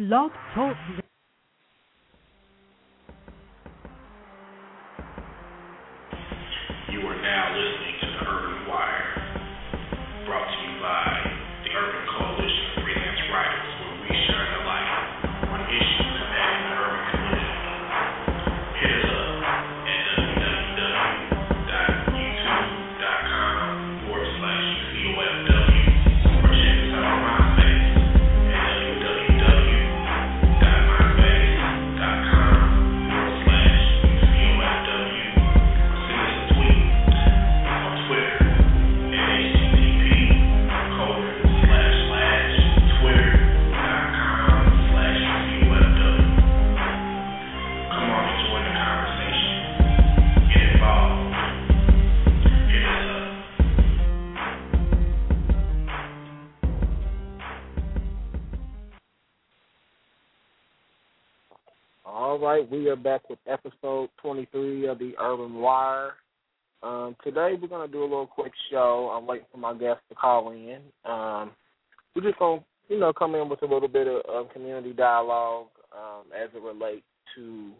Blog Talk we are back with episode 23 of the Urban Wire. Um, today we're going to do a little quick show. I'm waiting for my guests to call in. Um, we're just going to, you know, come in with a little bit of, of community dialogue um, as it relates to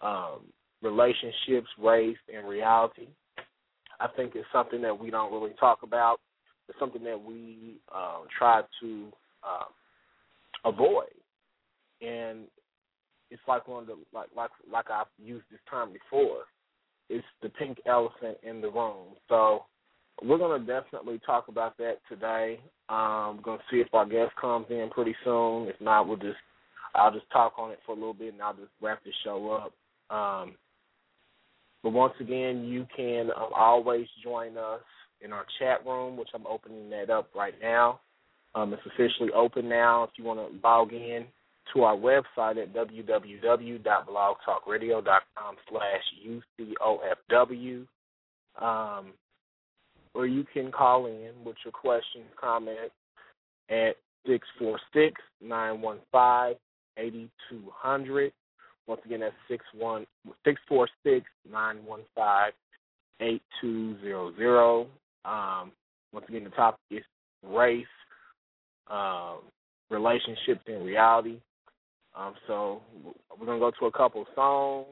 um, relationships, race, and reality. I think it's something that we don't really talk about. It's something that we uh, try to uh, avoid. And it's like one of the like like like I've used this term before. It's the pink elephant in the room. So we're gonna definitely talk about that today. Um, gonna see if our guest comes in pretty soon. If not, we'll just I'll just talk on it for a little bit and I'll just wrap the show up. Um, but once again, you can um, always join us in our chat room, which I'm opening that up right now. Um, it's officially open now. If you want to log in to our website at www.blogtalkradio.com slash UCOFW. Um, or you can call in with your questions, comments at 646-915-8200. Once again, that's 646-915-8200. Um, once again, the topic is race, um, relationships, and reality. Um, so we're gonna go to a couple songs,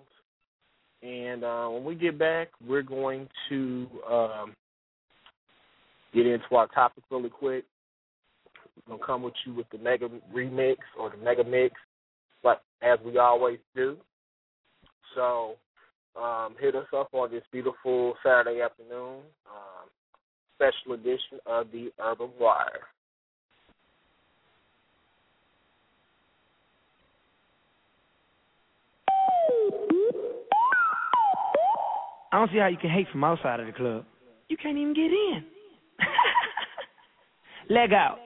and uh, when we get back, we're going to um, get into our topic really quick. We're gonna come with you with the mega remix or the mega mix, but as we always do. So um, hit us up on this beautiful Saturday afternoon, um, special edition of the Urban Wire. I don't see how you can hate from outside of the club. You can't even get in. Leg out.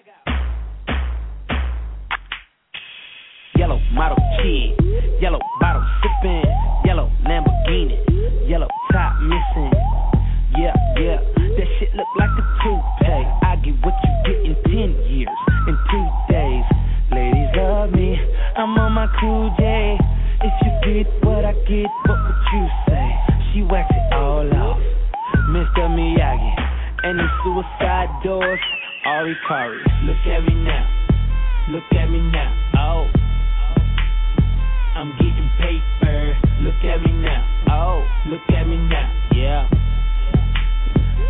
Yellow model kid, yellow bottle sipping, yellow Lamborghini, yellow top missing. Yeah, yeah, that shit look like a toupee. I get what you get in ten years, in two days. Ladies love me, I'm on my cool day. If you get what I get, what would you say? She wax it all off, Mr. Miyagi, and the suicide doors, Ari Kari. Look at me now, look at me now, oh. I'm getting paper. Look at me now. Oh, look at me now. Yeah.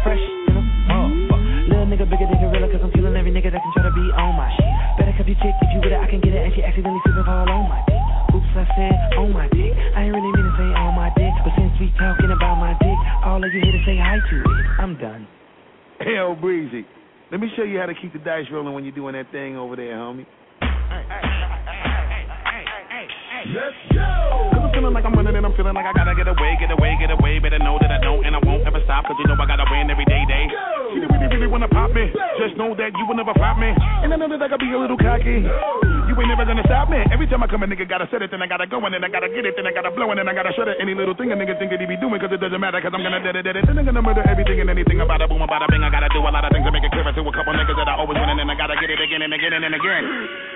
Fresh in a motherfucker. Little nigga bigger than gorilla, cause I'm feeling every nigga that can try to be on my shit. Better cup your chick if you with it, I can get it. And she accidentally Breezy. Let me show you how to keep the dice rolling when you're doing that thing over there, homie. Let's go! Cause I'm feeling like I'm running and I'm feeling like I gotta get away, get away, get away. Better know that I don't and I won't ever stop. Cause you know I gotta win every day, day. She don't really, really wanna pop me. Just know that you will never flop me. And I know that I gotta be a little cocky. You ain't never gonna stop me. Every time I come, a nigga gotta set it, then I gotta go, and then I gotta get it, then I gotta blow, and then I gotta shut it. Any little thing a nigga think that he be doing, cause it doesn't matter, cause I'm gonna dead it, dead it. Then I'm gonna murder everything and anything about a boom, about a bing. I gotta do a lot of things to make it clear to a couple niggas that I always win, and then I gotta get it again and again and again.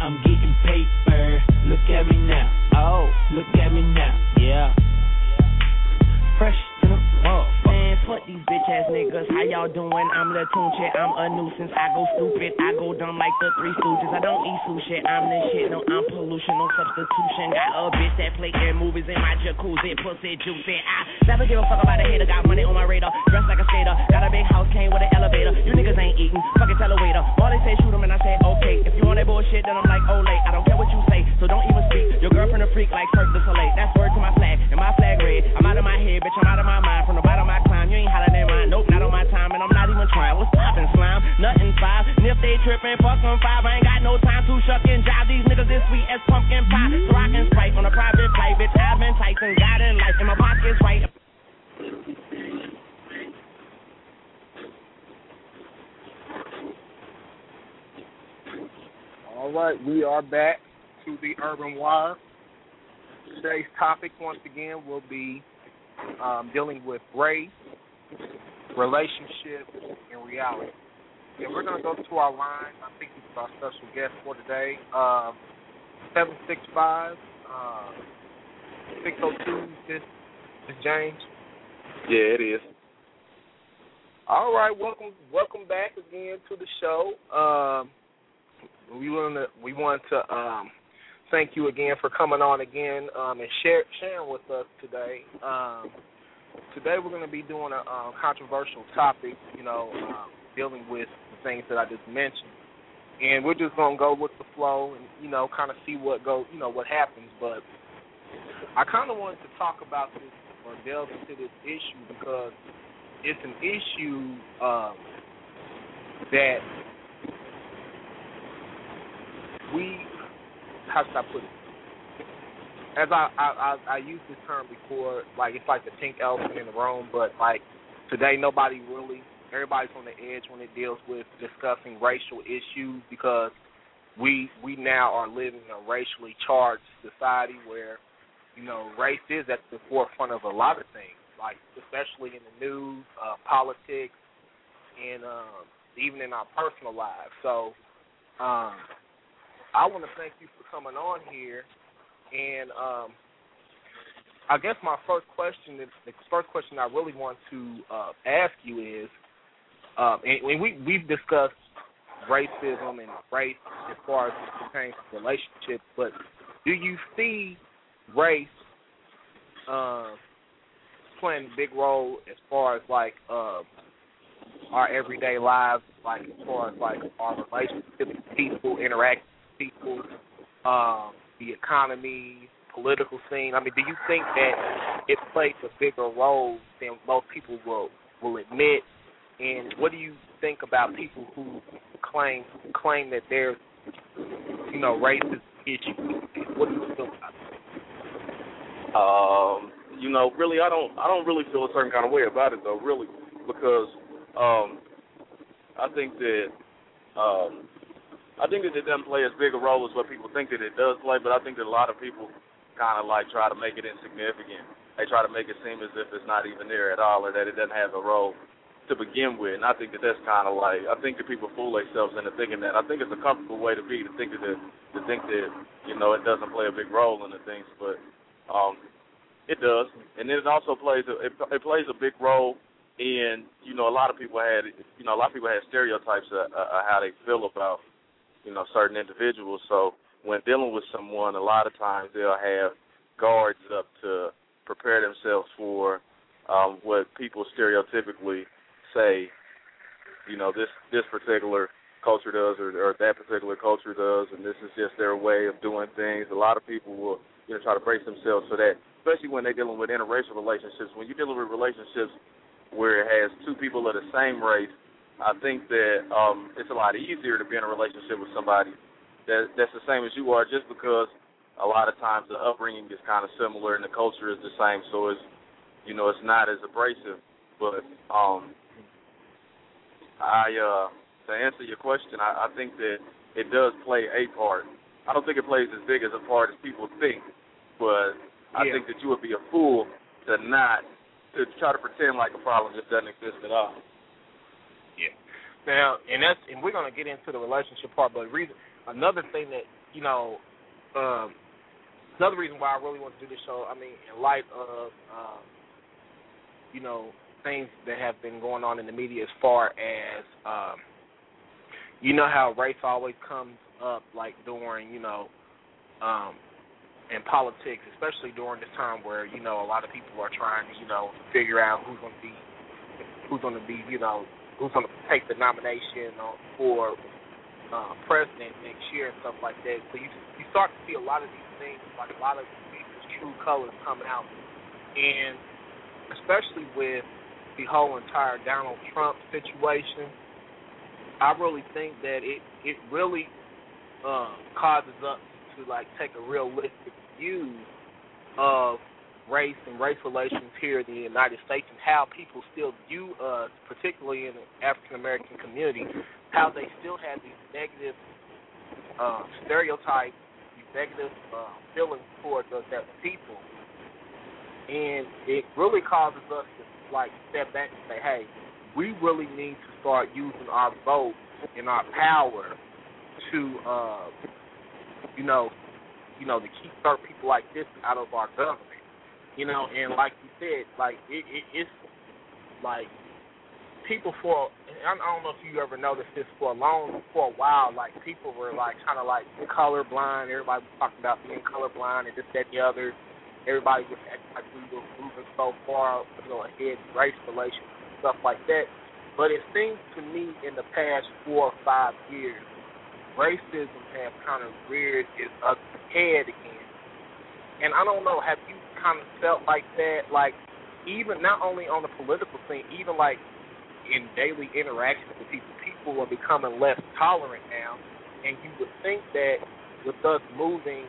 I'm getting paper. Look at me now. Oh. Look at me now. Yeah. Fresh to the oh, man, fuck these bitch ass niggas. How y'all doing? I'm the Tunechi. I'm a nuisance. I go stupid. I go dumb like the Three Stooges. I don't eat sushi. I'm the shit. No, I'm pollution. No substitution. Got a bitch that play in movies in my jacuzzi. Pussy juicy. I never give a fuck about a hater. Got money on my radar. Dressed like a skater. Got a big house. Came with an elevator. You niggas ain't eating. Fucking tell a waiter. All they say shoot 'em and I say okay. If you bullshit, then I'm like, oh late. I don't care what you say. So don't even speak. Your girlfriend a freak like Cirque are back to the Urban Wire. Today's topic, once again, will be um, dealing with race, relationships, and reality. And we're going to go to our line. I think this is our special guest for today. Um, 765 uh, 602. This is James. Yeah, it is. All right, welcome welcome back again to the show. Um, we want to we want to um, thank you again for coming on again um, and share, sharing with us today. Um, today we're going to be doing a um, controversial topic, you know, um, dealing with the things that I just mentioned, and we're just going to go with the flow and you know kind of see what go you know what happens. But I kind of wanted to talk about this or delve into this issue because it's an issue um, that we how should I put it? As I, I I I used this term before, like it's like the pink elephant in the room, but like today nobody really everybody's on the edge when it deals with discussing racial issues because we we now are living in a racially charged society where you know race is at the forefront of a lot of things, like especially in the news, uh, politics, and um, even in our personal lives. So um, I want to thank you for coming on here, and um, I guess my first question, the first question I really want to uh, ask you is, um, and, and we we've discussed racism and race as far as it pertains to relationships, but do you see race uh, playing a big role as far as like uh, our everyday lives, like as far as like our relationships people, interacting people, um, the economy, political scene? I mean, do you think that it plays a bigger role than most people will will admit? And what do you think about people who claim claim that there's you know racist issues? What do you feel about that? Um, you know, really, I don't, I don't really feel a certain kind of way about it though, really, because um, I think that, um, I think that it doesn't play as big a role as what people think that it does play, but I think that a lot of people kind of like try to make it insignificant. They try to make it seem as if it's not even there at all, or that it doesn't have a role to begin with. And I think that that's kind of like I think that people fool themselves into thinking that. I think it's a comfortable way to be to think that to think that you know it doesn't play a big role in the things, but um, it does. And then it also plays a, it, it plays a big role in you know a lot of people had you know a lot of people had stereotypes of, of how they feel about you know certain individuals. So when dealing with someone, a lot of times they'll have guards up to prepare themselves for um, what people stereotypically say, you know, this this particular culture does or, or that particular culture does, and this is just their way of doing things. A lot of people will, you know, try to brace themselves for that, especially when they're dealing with interracial relationships. When you're dealing with relationships where it has two people of the same race, I think that um, it's a lot easier to be in a relationship with somebody that that's the same as you are, just because a lot of times the upbringing is kind of similar and the culture is the same, so it's you know it's not as abrasive. But um, I uh, to answer your question, I, I think that it does play a part. I don't think it plays as big as a part as people think, but I think that you would be a fool to not to try to pretend like a problem just doesn't exist at all. Now, and that's and we're gonna get into the relationship part, but reason another thing that you know, um, another reason why I really want to do this show. I mean, in light of um, you know things that have been going on in the media as far as um, you know how race always comes up like during you know um, in politics, especially during this time where you know a lot of people are trying to you know figure out who's going to be who's going to be you know who's going to take the nomination for uh, president next year and stuff like that. So you you start to see a lot of these things, like a lot of people's true colors coming out, and especially with the whole entire Donald Trump situation, I really think that it it really uh, causes us to like take a realistic view of race and race relations here in the United States and how people still view us, particularly in the African American community, how they still have these negative uh, stereotypes, these negative uh, feelings towards us as people. And it really causes us to like step back and say, hey, we really need to start using our vote and our power to, uh, you know, you know, to keep certain people like this out of our government. You know, and like you said, like it, it it's like people for I don't know if you ever noticed this for a long for a while, like people were like kind of like colorblind. Everybody was talking about being colorblind and this, that, and the other. Everybody was acting like we were moving so far, you know, ahead in race relations and stuff like that. But it seems to me in the past four or five years, racism has kind of reared its ugly head again. And I don't know, have you kind of felt like that, like even not only on the political scene, even like in daily interactions with people, people are becoming less tolerant now. And you would think that with us moving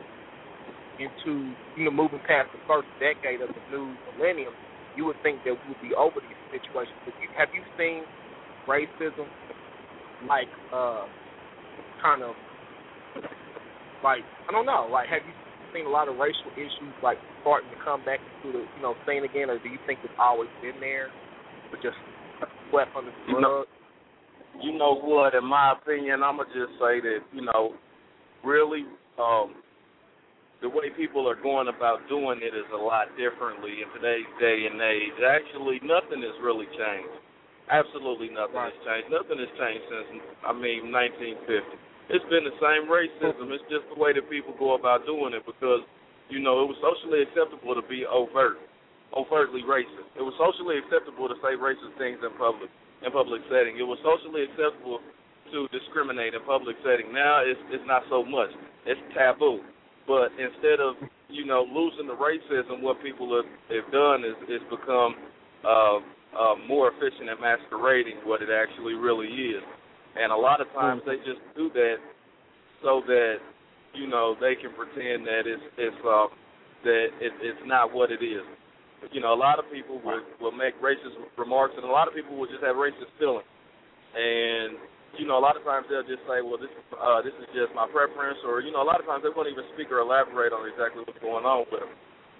into, you know, moving past the first decade of the new millennium, you would think that we would be over these situations. But you, have you seen racism, like, uh, kind of, like, I don't know, like, have you seen a lot of racial issues like starting to come back into the you know scene again, or do you think it's always been there, but just swept under the rug? You know, you know what? In my opinion, I'm gonna just say that you know, really, um, the way people are going about doing it is a lot differently in today's day and age. Actually, nothing has really changed. Absolutely nothing right. has changed. Nothing has changed since I mean 1950 it's been the same racism. It's just the way that people go about doing it because, you know, it was socially acceptable to be overt, overtly racist. It was socially acceptable to say racist things in public, in public setting. It was socially acceptable to discriminate in public setting. Now it's it's not so much. It's taboo. But instead of you know losing the racism, what people have, have done is is become uh, uh, more efficient at masquerading what it actually really is. And a lot of times they just do that so that you know they can pretend that it's it's uh, that it, it's not what it is. You know, a lot of people will will make racist remarks, and a lot of people will just have racist feelings. And you know, a lot of times they'll just say, "Well, this uh, this is just my preference," or you know, a lot of times they won't even speak or elaborate on exactly what's going on with them.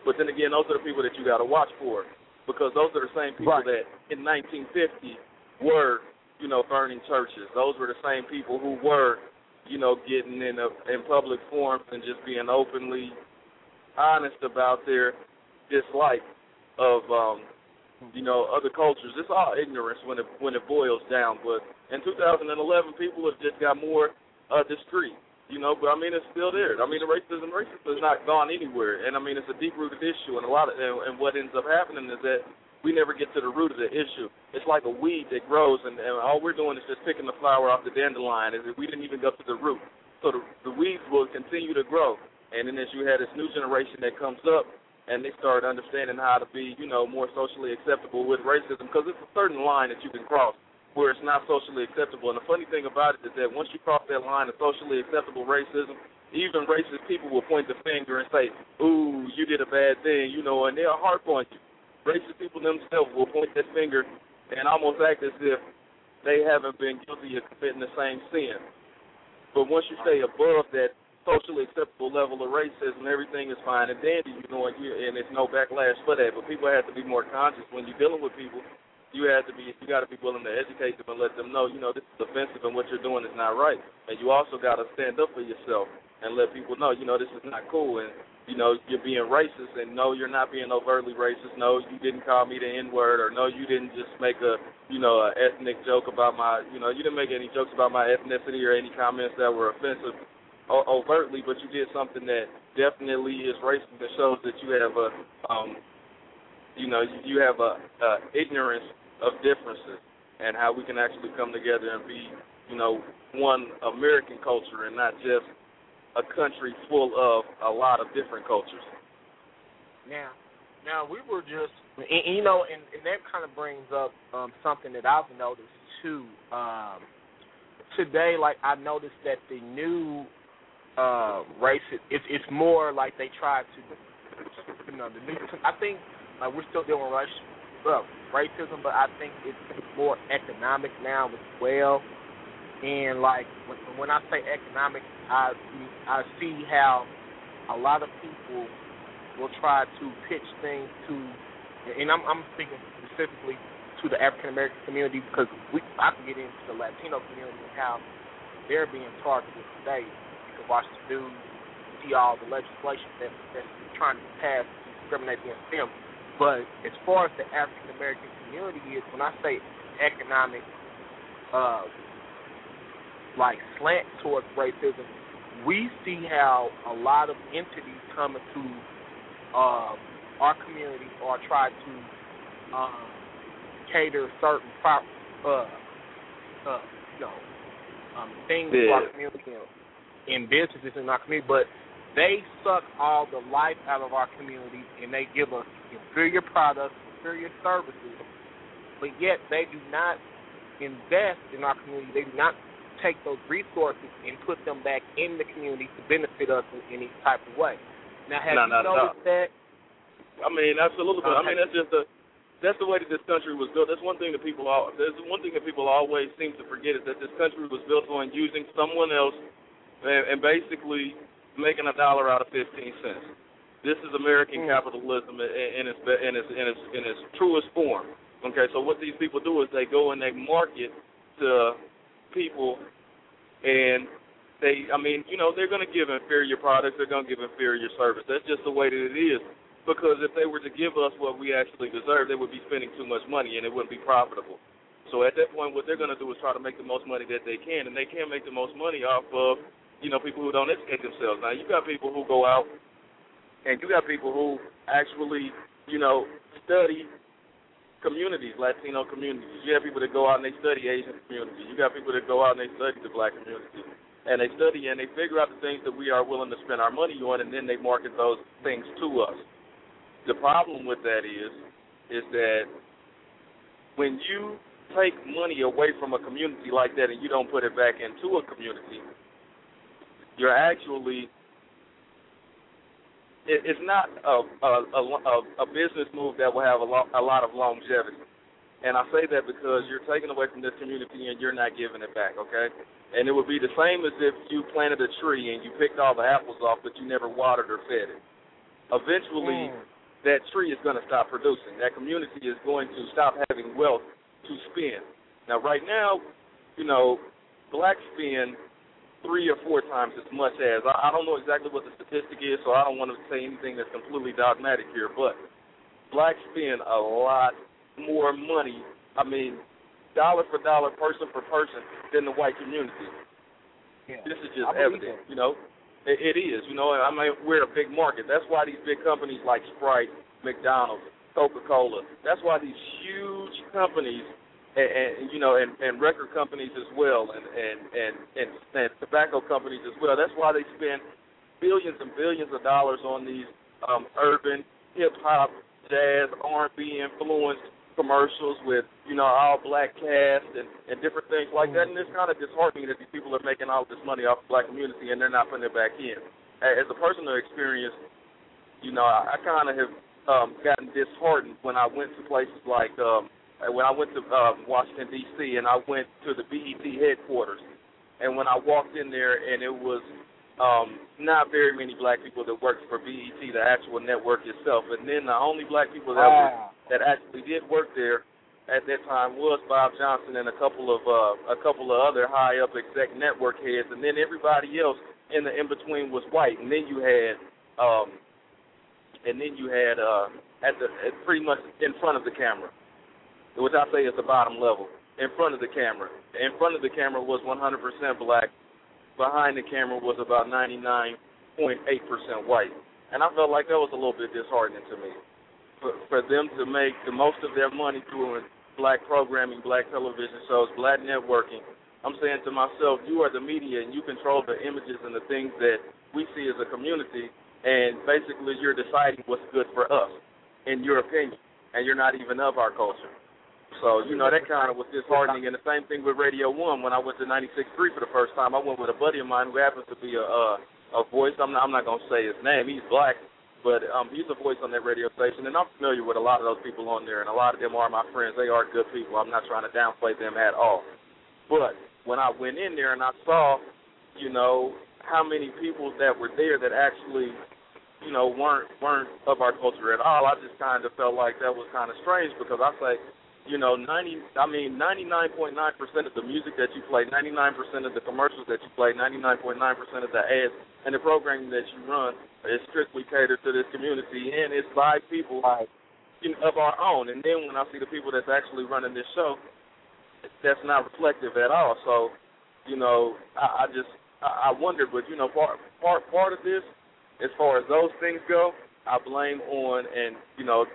But then again, those are the people that you got to watch for, because those are the same people right. that in 1950 were you know, burning churches. Those were the same people who were, you know, getting in a, in public forums and just being openly honest about their dislike of, um, you know, other cultures. It's all ignorance when it when it boils down. But in 2011, people have just got more uh, discreet. You know, but I mean, it's still there. I mean, the racism, racism has not gone anywhere, and I mean, it's a deep-rooted issue. And a lot of, and, and what ends up happening is that we never get to the root of the issue. It's like a weed that grows, and, and all we're doing is just picking the flower off the dandelion. Is we didn't even go to the root. So the, the weeds will continue to grow. And then as you have this new generation that comes up, and they start understanding how to be, you know, more socially acceptable with racism, because it's a certain line that you can cross where it's not socially acceptable. And the funny thing about it is that once you cross that line of socially acceptable racism, even racist people will point the finger and say, "Ooh, you did a bad thing," you know, and they'll harp on you racist people themselves will point their finger and almost act as if they haven't been guilty of committing the same sin. But once you stay above that socially acceptable level of racism, everything is fine and dandy, you know, and, you, and there's no backlash for that. But people have to be more conscious when you're dealing with people. You have to be, you got to be willing to educate them and let them know, you know, this is offensive and what you're doing is not right. And you also got to stand up for yourself and let people know, you know, this is not cool. And you know, you're being racist, and no, you're not being overtly racist. No, you didn't call me the N word, or no, you didn't just make a, you know, a ethnic joke about my, you know, you didn't make any jokes about my ethnicity or any comments that were offensive o- overtly, but you did something that definitely is racist and shows that you have a, um, you know, you have a, a ignorance of differences and how we can actually come together and be, you know, one American culture and not just a country full of a lot of different cultures. Now, now we were just, and, you know, and, and that kind of brings up um, something that I've noticed too. Um, today, like I noticed that the new uh, race, it's it's more like they try to, you know, the new. I think like we're still dealing with race, well, racism, but I think it's more economic now as well. And like when, when I say economic, I I see how a lot of people will try to pitch things to, and I'm I'm speaking specifically to the African American community because we I can get into the Latino community and how they're being targeted today. You can watch the news, see all the legislation that that's trying to pass to discriminate against them. But as far as the African American community is, when I say economic uh, like slant towards racism, we see how a lot of entities come into uh, our community or try to um, cater certain prop, uh, uh, you know, um, things yeah. to our community and businesses in our community, but they suck all the life out of our community and they give us inferior products, inferior services, but yet they do not invest in our community. They do not take those resources and put them back in the community to benefit us in any type of way. Now, have no, you no, noticed no. that? I mean, absolutely. But I mean, that's just the that's the way that this country was built. That's one thing that people all there's one thing that people always seem to forget is that this country was built on using someone else and, and basically making a dollar out of fifteen cents. This is American Mm. capitalism in, in its in its in its in its truest form. Okay, so what these people do is they go and they market to people, and they, I mean, you know, they're going to give inferior products. They're going to give inferior service. That's just the way that it is. Because if they were to give us what we actually deserve, they would be spending too much money, and it wouldn't be profitable. So at that point, what they're going to do is try to make the most money that they can, and they can make the most money off of, you know, people who don't educate themselves. Now you got people who go out, and you got people who actually, you know, study communities, Latino communities. You have people that go out and they study Asian communities. You got people that go out and they study the black community. And they study and they figure out the things that we are willing to spend our money on and then they market those things to us. The problem with that is is that when you take money away from a community like that and you don't put it back into a community, you're actually it, it's not a, a a a business move that will have a, lo- a lot of longevity. And I say that because you're taking away from this community and you're not giving it back, okay? And it would be the same as if you planted a tree and you picked all the apples off, but you never watered or fed it. Eventually, Mm. that tree is going to stop producing. That community is going to stop having wealth to spend. Now, right now, you know, blacks spend three or four times as much as I, I don't know exactly what the statistic is, so I don't want to say anything that's completely dogmatic here, but blacks spend a lot more money. I mean, dollar for dollar, person for person, than the white community. Yeah. This is just evident, you know. It, it is, you know. I mean, we're a big market. That's why these big companies like Sprite, McDonald's, Coca-Cola. That's why these huge companies, and, and you know, and, and record companies as well, and and and and, and tobacco companies as well. That's why they spend billions and billions of dollars on these um, urban, hip hop, jazz, R&B influenced commercials with you know all black cast and and different things like that. And it's kind of disheartening that these people are making all this money off the black community and they're not putting it back in. As a personal experience, you know, I, I kind of have um, gotten disheartened when I went to places like um, when I went to um, Washington D.C. and I went to the BET headquarters, and when I walked in there and it was um, not very many black people that worked for BET, the actual network itself. And then the only black people that Wow. that actually did work there at that time was Bob Johnson and a couple of uh, a couple of other high up exec network heads, and then everybody else in the in between was white. And then you had um, and then you had uh, at the at pretty much in front of the camera, which I say is the bottom level. In front of the camera, in front of the camera was 100% black. Behind the camera was about 99.8% white, and I felt like that was a little bit disheartening to me. For, for them to make the most of their money doing black programming, black television shows, black networking, I'm saying to myself, you are the media and you control the images and the things that we see as a community, and basically you're deciding what's good for us, in your opinion, and you're not even of our culture. So, you know, that kind of was disheartening. And the same thing with Radio 1 when I went to 96.3 for the first time. I went with a buddy of mine who happens to be a uh, a voice. I'm not, I'm not going to say his name. He's black, but um, he's a voice on that radio station. And I'm familiar with a lot of those people on there, and a lot of them are my friends. They are good people. I'm not trying to downplay them at all. But when I went in there and I saw, you know, how many people that were there that actually, you know, weren't weren't of our culture at all, I just kind of felt like that was kind of strange because I say, you know, 90, I mean, 99.9% of the music that you play, 99% of the commercials that you play, 99.9% of the ads and the programming that you run is strictly catered to this community and it's by people you know, of our own. And then when I see the people that's actually running this show, that's not reflective at all. So, you know, I, I just I, I wonder, but you know, part part part of this, as far as those things go, I blame on and you know,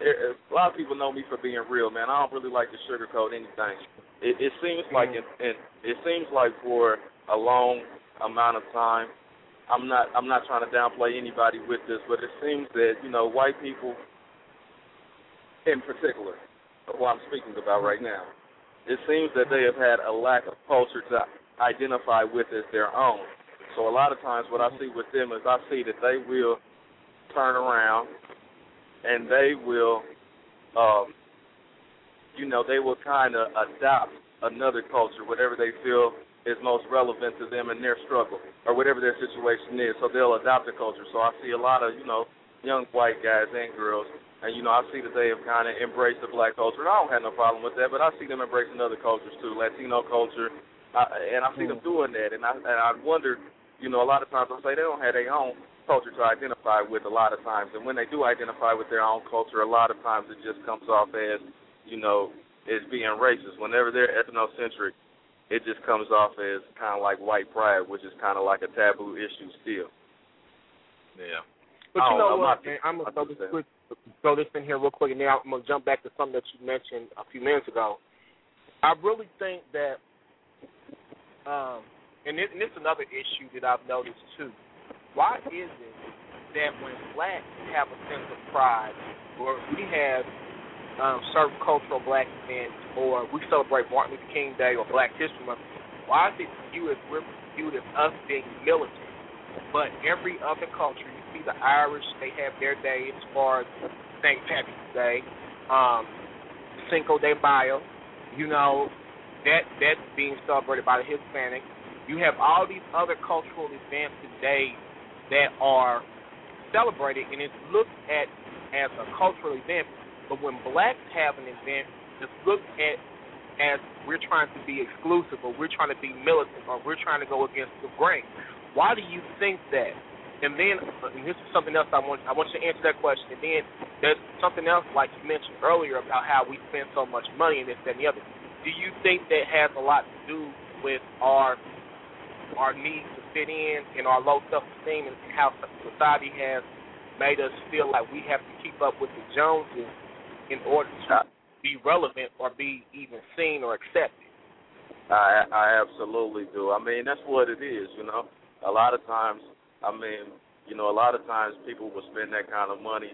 Eh, eh, a lot of people know me for being real, man. I don't really like to sugarcoat anything. It, it seems mm. like it, it it seems like for a long amount of time. I'm not I'm not trying to downplay anybody with this, but it seems that you know white people, in particular, who I'm speaking about right now, it seems that they have had a lack of culture to identify with as their own. So a lot of times, what I mm-hmm. see with them is I see that they will turn around and they will, um, you know, they will kind of adopt another culture, whatever they feel is most relevant to them in their struggle or whatever their situation is. So they'll adopt a culture. So I see a lot of, you know, young white guys and girls, and you know, I see that they have kind of embraced the black culture. And I don't have no problem with that, but I see them embracing other cultures too, Latino culture, I, and I see them doing that. And I and I wonder, you know, a lot of times I say they don't have their own culture to identify with a lot of times, and when they do identify with their own culture, a lot of times it just comes off as, you know, as being racist. Whenever they're ethnocentric, it just comes off as kind of like white pride, which is kind of like a taboo issue still. Yeah. But you know know, what, man? I'm gonna throw this quick, throw this in here real quick, and then I'm gonna jump back to something that you mentioned a few minutes ago. I really think that, um, and this, and this is another issue that I've noticed too. Why is it that when blacks have a sense of pride, or we have um, certain cultural black events, or we celebrate Martin Luther King Day or Black History Month, why is it viewed as we're viewed as us being militant? But every other culture, you see the Irish, they have their day as far as St. Patrick's Day, um, Cinco de Mayo, you know, that that's being celebrated by the Hispanic. You have all these other cultural events and days that are celebrated and it's looked at as a cultural event. But when blacks have an event, it's looked at as we're trying to be exclusive or we're trying to be militant or we're trying to go against the grain. Why do you think that? And then, uh, and this is something else I want I want you to answer that question. And then there's something else like you mentioned earlier about how we spend so much money and this and the other. Do you think that has a lot to do with our our need to fit in and our low self esteem and how society has made us feel like we have to keep up with the Joneses in order to be relevant or be even seen or accepted? I I absolutely do. I mean, that's what it is, you know. A lot of times, I mean, you know, a lot of times people will spend that kind of money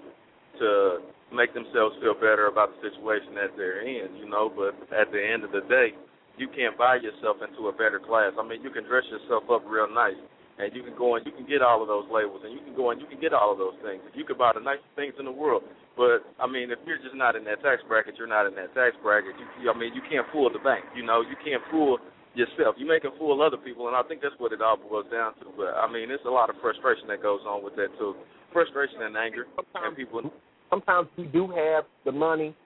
to make themselves feel better about the situation that they're in, you know, but at the end of the day, you can't buy yourself into a better class. I mean, you can dress yourself up real nice and you can go and you can get all of those labels and you can go and you can get all of those things. You can buy the nicest things in the world. But I mean, if you're just not in that tax bracket, you're not in that tax bracket. You, I mean, you can't fool the bank. You know, you can't fool yourself. You make a fool other people, and I think that's what it all boils down to. But I mean, it's a lot of frustration that goes on with that too. Frustration and anger, and people. Sometimes we do have the money,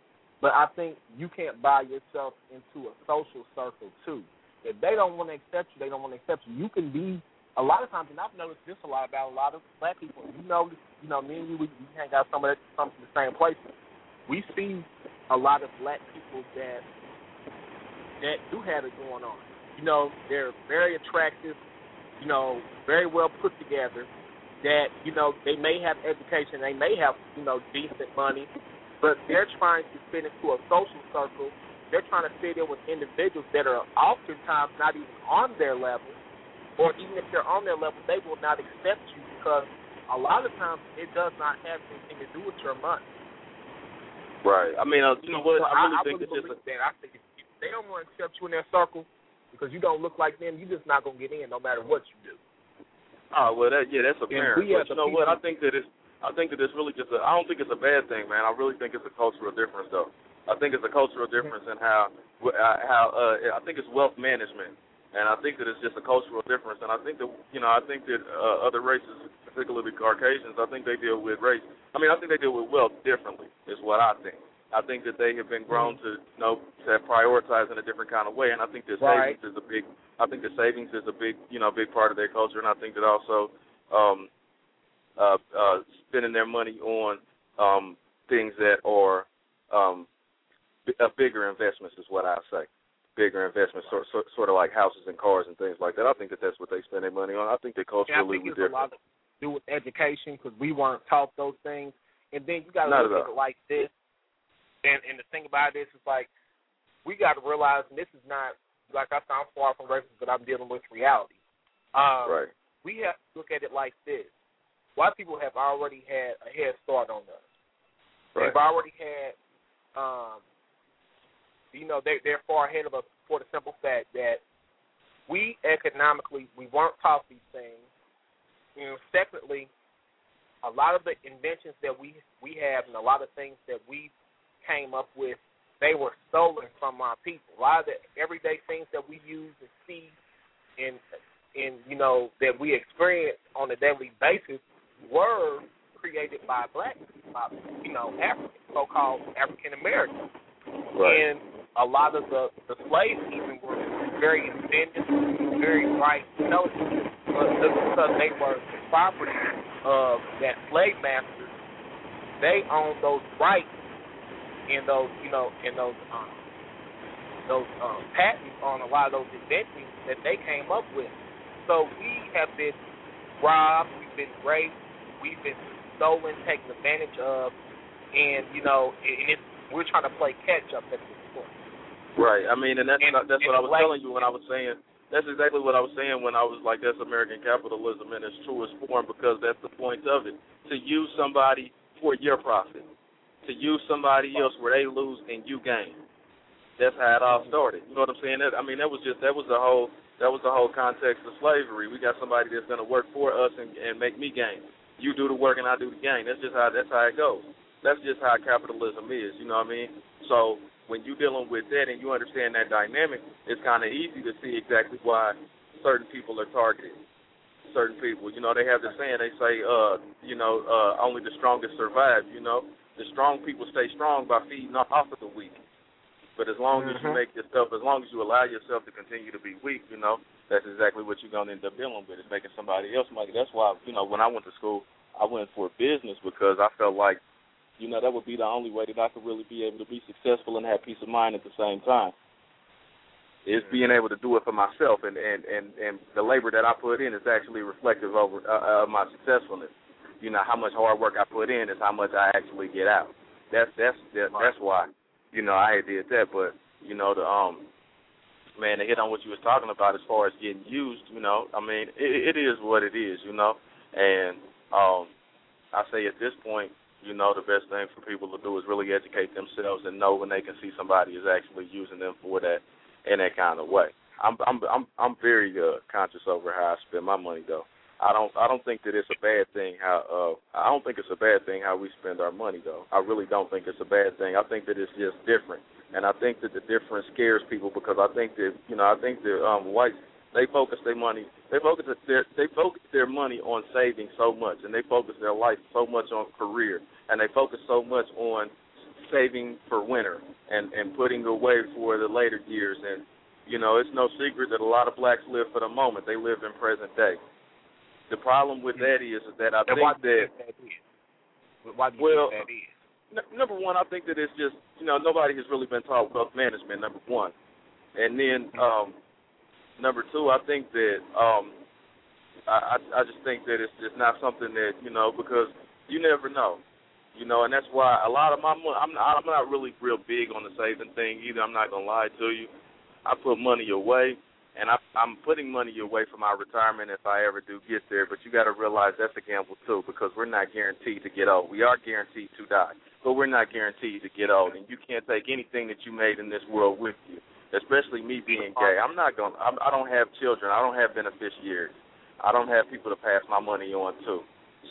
but I think you can't buy yourself into a social circle too. If they don't want to accept you, they don't want to accept you. You can be a lot of times, and I've noticed this a lot about a lot of black people. You know, you know, me and you, we, we hang out some of the, some of the same places. We see a lot of black people that that do have it going on. You know, they're very attractive. You know, very well put together. That you know they may have education, they may have you know decent money, but they're trying to fit into a social circle. They're trying to fit in with individuals that are oftentimes not even on their level or even if they're on their level, they will not accept you because a lot of times it does not have anything to do with your money. Right. I mean, uh, you know what? So I really I, think I it's just a, that. I think if they don't want to accept you in their circle because you don't look like them, you're just not gonna get in no matter what you do. Oh well, that yeah, that's apparent. But you know what? I think that it's I think that it's really just a I don't think it's a bad thing, man. I really think it's a cultural difference, though. I think it's a cultural difference in how uh, how uh, I think it's wealth management, and I think that it's just a cultural difference. And I think that you know I think that uh, other races, particularly Caucasians, I think they deal with race. I mean, I think they deal with wealth differently. Is what I think. I think that they have been grown to you know to prioritize in a different kind of way, and I think that Right. savings is a big. I think that savings is a big you know big part of their culture, and I think that also um, uh, uh, spending their money on um, things that are um, b- uh, bigger investments is what I say. Bigger investments, sort, sort sort of like houses and cars and things like that. I think that that's what they spend their money on. I think that Yeah, I think we're it's a different. lot to do with education because we weren't taught those things. And then you got to look at it like this. And and the thing about this is like we got to realize, and this is not like I sound far from racist, but I'm dealing with reality. Um, right. We have to look at it like this: white people have already had a head start on us. Right. They've already had, um, you know, they they're far ahead of us for the simple fact that we economically we weren't taught these things. And secondly, a lot of the inventions that we we have and a lot of things that we came up with, they were stolen from our people. A lot of the everyday things that we use and see and and you know that we experience on a daily basis were created by black, by, you know, African, so-called African Americans. Right. And a lot of the the slaves even were very inventive, very bright, intelligent, but just because they were the property of that slave master, they owned those rights and those, you know, and those um, those um, patents on a lot of those inventions that they came up with. So we have been robbed, we've been raped, we've been stolen, taken advantage of, and you know, and it's, we're trying to play catch up at this point. Right. I mean, and that's And- that's and what I was black telling you when I was saying. That's exactly what I was saying when I was like, that's American capitalism in its truest form because that's the point of it. To use somebody for your profit. To use somebody else where they lose and you gain. That's how it all started. You know what I'm saying? That, I mean, that was just that was the whole that was the whole context of slavery. We got somebody that's going to work for us and, and make me gain. You do the work and I do the gain. That's just how that's how it goes. That's just how capitalism is. You know what I mean? So when you're dealing with that and you understand that dynamic, it's kind of easy to see exactly why certain people are targeted. Certain people, you know, they have the saying. They say, uh, you know, uh, only the strongest survive. You know, the strong people stay strong by feeding off of the weak. But as long as you Mhm. make yourself, as long as you allow yourself to continue to be weak, you know, that's exactly what you're gonna end up dealing with. Is making somebody else money. That's why, you know, when I went to school, I went for business because I felt like, you know, that would be the only way that I could really be able to be successful and have peace of mind at the same time. Is being able to do it for myself, and and and and the labor that I put in is actually reflective over uh, of my successfulness. You know, how much hard work I put in is how much I actually get out. That's that's that, that's why, you know, I did that. But you know, the um, man, to hit on what you was talking about as far as getting used, you know, I mean, it, it is what it is, you know, and um, I say at this point, you know, the best thing for people to do is really educate themselves and know when they can see somebody is actually using them for that in that kind of way. I'm I'm I'm I'm very uh, conscious over how I spend my money though. I don't I don't think that it's a bad thing how uh I don't think it's a bad thing how we spend our money though. I really don't think it's a bad thing. I think that it's just different. And I think that the difference scares people because I think that you know, I think that um whites they focus their money they focus their they focus their money on saving so much and they focus their life so much on career and they focus so much on saving for winter and and putting away for the later years and you know it's no secret that a lot of blacks live for the moment they live in present day the problem with that is, is that I And think why that that is? Why do you Well, think that is? N- number one, I think that it's just you know nobody has really been taught wealth management. Number one, and then um, number two, I think that um, I, I just think that it's just not something that you know because you never know, you know, and that's why a lot of my money. I'm I'm not really real big on the saving thing either. I'm not gonna lie to you. I put money away, and I, I'm putting money away for my retirement if I ever do get there. But you got to realize that's a gamble too, because we're not guaranteed to get old. We are guaranteed to die, but we're not guaranteed to get old. And you can't take anything that you made in this world with you. Especially me being gay. I'm not gonna. I'm, I don't have children. I don't have beneficiaries. I don't have people to pass my money on to.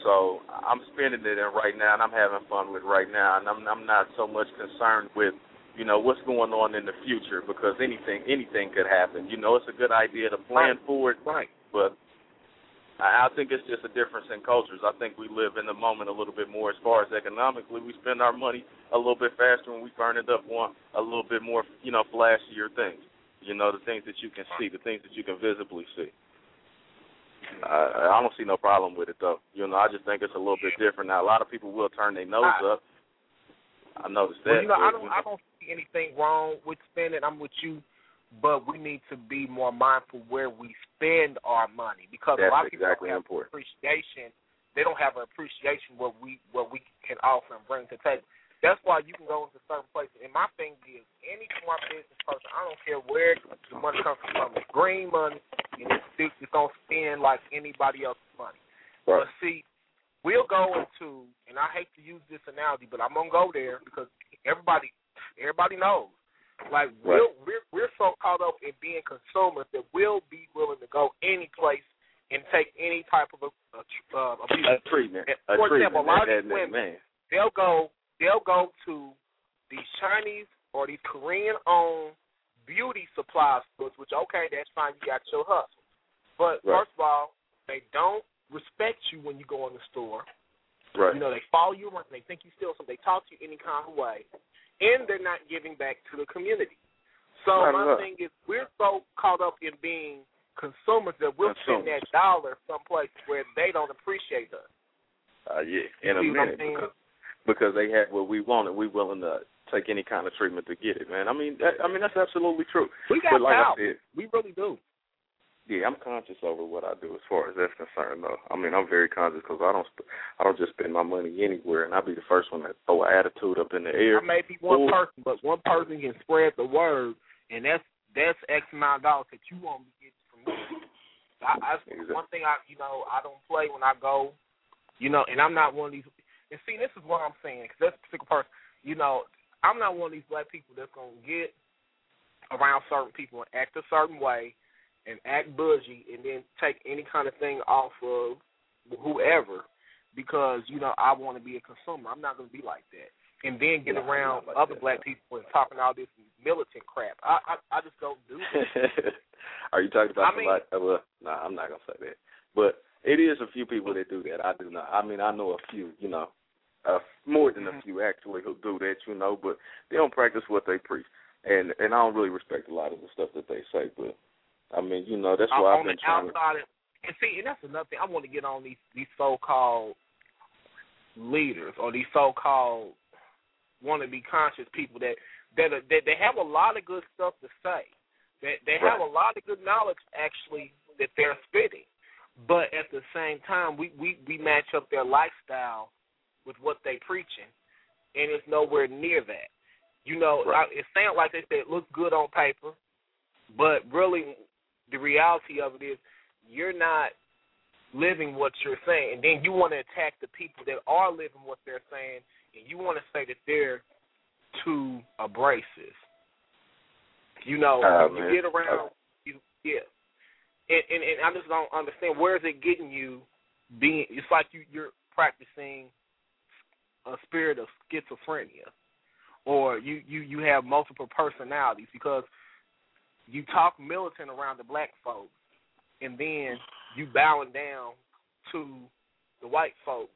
So I'm spending it in right now, and I'm having fun with right now, and I'm I'm not so much concerned with you know what's going on in the future because anything anything could happen. You know, it's a good idea to plan for it, Right. but I, I think it's just a difference in cultures. I think we live in the moment a little bit more as far as economically. We spend our money a little bit faster and we burn it up on a little bit more, you know, flashier things. You know, the things that you can see, the things that you can visibly see. I, I don't see no problem with it though. You know, I just think it's a little bit different. Now, a lot of people will turn their nose I- up. I noticed that. Well, you know, I don't I don't anything wrong with spending. I'm with you, but we need to be more mindful where we spend our money because a lot of people exactly don't have important. appreciation. They don't have an appreciation what we what we can offer and bring to the table. That's why you can go into certain places. And my thing is, any smart business person, I don't care where the money comes from, it's green money, and it's, it's gonna spend like anybody else's money. Right. But see, we'll go into, and I hate to use this analogy, but I'm gonna go there because everybody, everybody knows. Like we'll, we're we're so caught up in being consumers that we'll be willing to go any place and take any type of a, a, uh, abuse. a treatment. A for treatment. example, a lot of these women- man. They'll go they'll go to these Chinese or these Korean owned beauty supply stores, which okay, that's fine, you got your hustle. But Right. first of all, they don't respect you when you go in the store. Right. You know, they follow you around, they think you steal something, they talk to you any kind of way, and they're not giving back to the community. So my thing is, we're so caught up in being consumers that we'll spend Consumers. that dollar someplace where they don't appreciate us. Uh, yeah, in a See what I'm minute because because they have what we want and we willing to take any kind of treatment to get it, man. I mean, that, I mean that's absolutely true. We got But like power. I said, we really do. Yeah, I'm conscious over what I do as far as that's concerned, though. I mean, I'm very conscious because I don't sp- I don't just spend my money anywhere, and I'll be the first one to throw an attitude up in the air. I may be one Or- person, but one person can spread the word, and that's that's X amount of dollars that you won't be getting from me. I, I Exactly. one thing I you know I don't play when I go, you know, and I'm not one of these. And see, this is what I'm saying because that's a particular person. You know, I'm not one of these black people that's gonna get around certain people and act a certain way and act bougie and then take any kind of thing off of whoever because you know I want to be a consumer. I'm not going to be like that. And then get I'm around like other that, black no. people and talking all this militant crap. I I, I just don't do that. Are you talking about I mean- somebody? well, no, I'm not gonna say that. But it is a few people that do that. I do not. I mean, I know a few. You know, uh, more than a few actually who do that. You know, but they don't practice what they preach, and and I don't really respect a lot of the stuff that they say. But I mean, you know, that's why I've been trying. To, outside, and see, and that's another thing. I want to get on these these so-called leaders or these so-called want to be conscious people that that are, that they have a lot of good stuff to say. That they have Right. a lot of good knowledge actually that they're spitting, but at the same time, we we we match up their lifestyle with what they're preaching, and it's nowhere near that. You know, Right. I, it sounds like they said it looks good on paper, but really, the reality of it is you're not living what you're saying, and then you want to attack the people that are living what they're saying, and you want to say that they're too abrasive. You know, Ah, you man. get around, you, yeah, and, and, and I just don't understand where is it getting you. Being it's like you you're practicing a spirit of schizophrenia, or you you you have multiple personalities because you talk militant around the black folks, and then you bowing down to the white folks.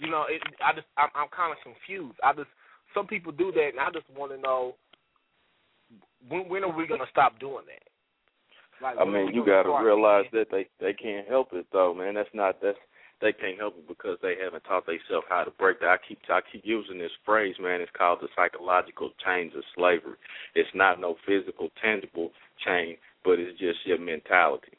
You know, it, I just I'm, I'm kind of confused. I just some people do that, and I just want to know when when are we gonna stop doing that? Like, I mean, you got to realize that they they can't help it though, man. That's not that's they can't help it because they haven't taught themselves how to break that. I keep I keep using this phrase, man. It's called the psychological chains of slavery. It's not no physical, tangible chain, but it's just your mentality.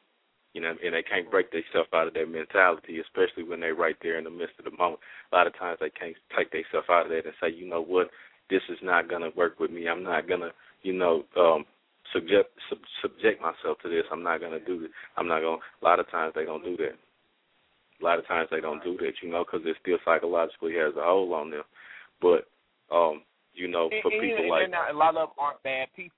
You know, and they can't break themselves out of their mentality, especially when they're right there in the midst of the moment. A lot of times they can't take themselves out of that and say, you know what, this is not gonna work with me. I'm not gonna, you know, um subject sub, subject myself to this. I'm not gonna do this. I'm not gonna. A lot of times they don't do that. A lot of times they don't do that, you know, because it still psychologically has a hold on them. But, um, you know, for and, people and like not, a lot of them aren't bad people.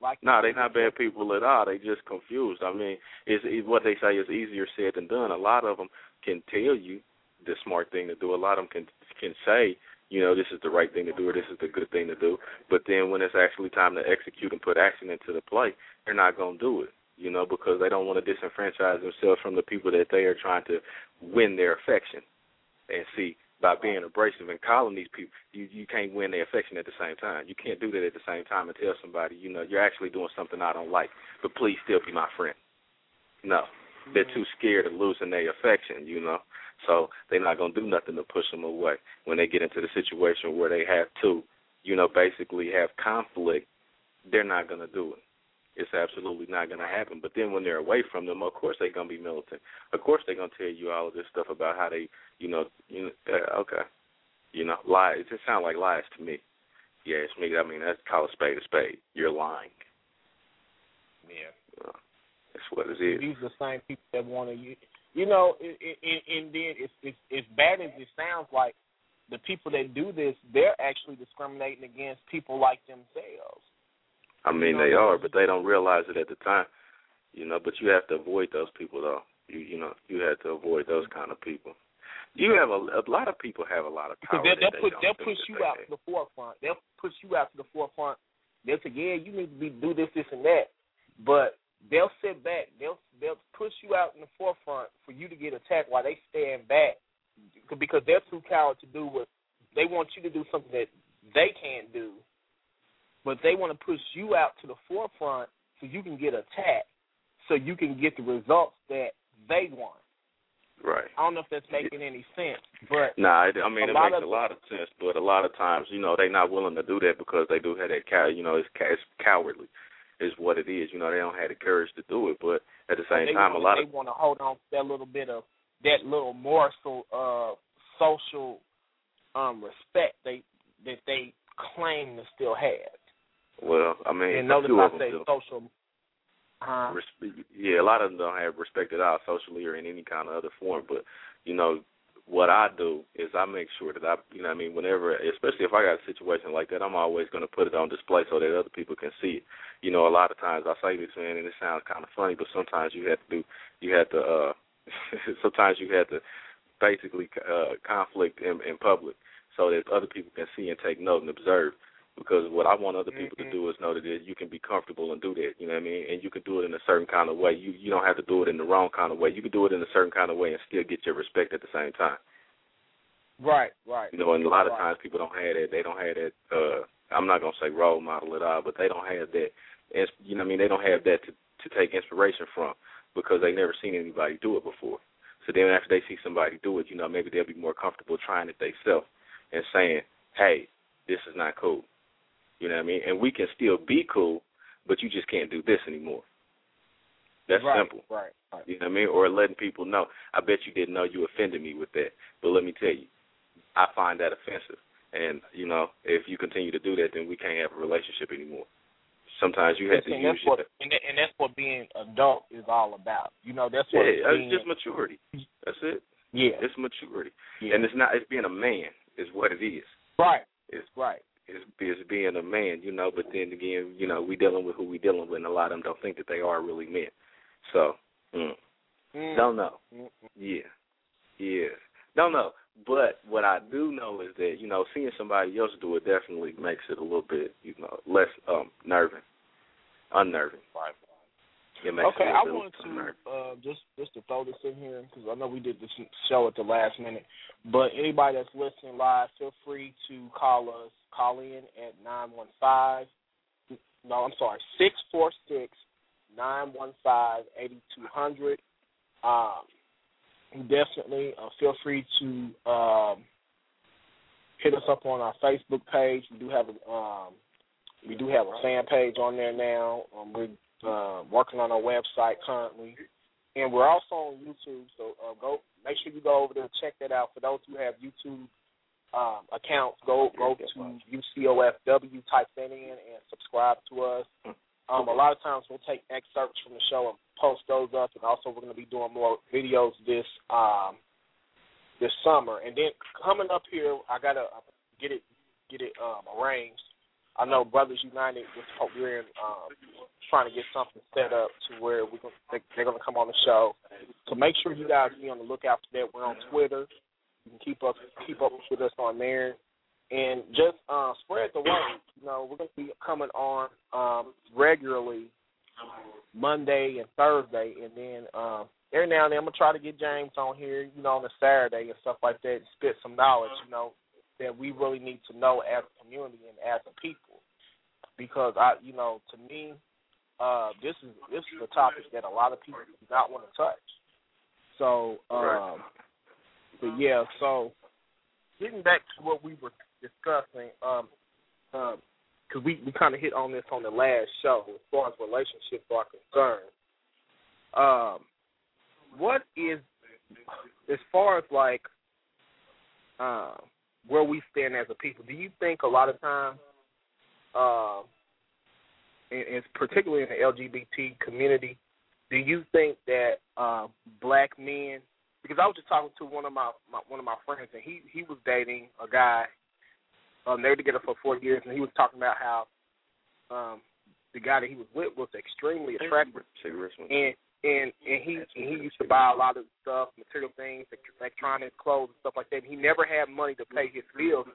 Like no, they're not bad people at all. They just confused. I mean, it's, it's what they say is easier said than done. A lot of them can tell you the smart thing to do. A lot of them can can say, you know, this is the right thing to do or this is the good thing to do. But then when it's actually time to execute and put action into the play, they're not going to do it. You know, because they don't want to disenfranchise themselves from the people that they are trying to win their affection. And see, by being abrasive and calling these people, you you can't win their affection at the same time. You can't do that at the same time and tell somebody, you know, you're actually doing something I don't like, but please still be my friend. No, they're mm-hmm. too scared of losing their affection, you know. So they're not gonna do nothing to push them away when they get into the situation where they have to, you know, basically have conflict. They're not gonna do it. It's absolutely not going to happen. But then when they're away from them, of course they're going to be militant. Of course they're going to tell you all of this stuff about how they, you know, you know, uh, okay, you know, lies. It just sounds like lies to me. Yeah, it's me. I mean, that's call a spade a spade. You're lying. Yeah. Uh, that's what it is. These are the same people that want to, you, you know, and, and, and then it's, it's as bad as it sounds like, the people that do this, they're actually discriminating against people like themselves. I mean, they are, but they don't realize it at the time. You know, but you have to avoid those people, though. You you know, you have to avoid those kind of people. You have a, a lot of people have a lot of power. They'll, they'll they put don't they'll push you they out have. to the forefront. They'll push you out to the forefront. They'll say, "Yeah, you need to be do this, this, and that," but they'll sit back. They'll they'll push you out in the forefront for you to get attacked while they stand back because they're too coward to do what they want you to do something that they can't do, but they want to push you out to the forefront so you can get attacked, so you can get the results that they want. Right. I don't know if that's making any sense, but Nah, I mean it makes of- a lot of sense, but a lot of times, you know, they're not willing to do that because they do have that cow. You know, it's, it's cowardly, is what it is. You know, they don't have the courage to do it, but at the same time, wanna, a lot they of they want to hold on to that little bit of that little morsel of social um respect they that they claim to still have. Well, I mean, and notice I say social. Uh, Res- yeah, a lot of them don't have respect at all, socially or in any kind of other form. But you know, what I do is I make sure that I, you know, what I mean, whenever, especially if I got a situation like that, I'm always going to put it on display so that other people can see it. You know, a lot of times I say this, man, and it sounds kind of funny, but sometimes you have to do, you have to, uh, sometimes you have to basically uh, conflict in, in public so that other people can see and take note and observe. Because what I want other people Mhm. to do is know that you can be comfortable and do that. You know what I mean? And you can do it in a certain kind of way. You you don't have to do it in the wrong kind of way. You can do it in a certain kind of way and still get your respect at the same time. right, right. You know, and a lot of Right. times people don't have that. They don't have that. uh I'm not gonna say role model at all, but they don't have that. It's, you know, what I mean, they don't have that to to take inspiration from because they never seen anybody do it before. So then after they see somebody do it, you know, maybe they'll be more comfortable trying it themselves and saying, "Hey, this is not cool." You know what I mean? And we can still be cool, but you just can't do this anymore. That's right, simple. Right, right. You know what I mean? Or letting people know. I bet you didn't know you offended me with that. But let me tell you, I find that offensive. And, you know, if you continue to do that, then we can't have a relationship anymore. Sometimes you have to and use that's what and, and that's what being adult is all about. You know, that's what yeah, being, it's just maturity. That's it. yeah, It's maturity. yeah. And it's not it's being a man is what it is. right, It's right. Is is being a man, you know, but then again, you know, we dealing with who we dealing with and a lot of them don't think that they are really men. So, Mm. Mm. Don't know. Mm. Yeah, yeah. Don't know. But what I do know is that you know seeing somebody else do it definitely makes it a little bit you know less um nerving, unnerving. Right. Okay, I wanted to uh, just just to throw this in here because I know we did this show at the last minute. But anybody that's listening live, feel free to call us. Call in at nine one five. No, I'm sorry, six four six nine one five eighty two hundred. Um, definitely uh, feel free to um, hit us up on our Facebook page. We do have a um, we do have a fan page on there now. Um, we're uh, working on our website currently, and we're also on YouTube. So uh, go make sure you go over there and check that out. For those who have YouTube um, accounts, go go to UCOFW, type that in, and subscribe to us. Um, a lot of times we'll take excerpts from the show and post those up, and also we're going to be doing more videos this um, this summer. And then coming up here, I gotta get it get it um, arranged. I know Brothers United. We're we're in, um, trying to get something set up to where we they, they're going to come on the show. So make sure you guys be on the lookout for that. We're on Twitter. You can keep up keep up with us on there, and just uh, spread the word. You know, we're going to be coming on um, regularly Monday and Thursday, and then um, every now and then I'm gonna try to get James on here. You know, on a Saturday and stuff like that, and spit some knowledge. You know, that we really need to know as a community and as a people, because I, you know, to me, uh, this is this is a topic that a lot of people do not want to touch. So, um, Right. but yeah, so getting back to what we were discussing, um, um, because we we kind of hit on this on the last show as far as relationships are concerned. Um, what is as far as like um where we stand as a people? Do you think a lot of times, and, and particularly in the LGBT community, do you think that uh, black men? Because I was just talking to one of my, my one of my friends, and he he was dating a guy. Um, they were together for four years, and he was talking about how um, the guy that he was with was extremely attractive, and and and he and he used to buy a lot of stuff, material things, electronic clothes and stuff like that. He never had money to pay his bills.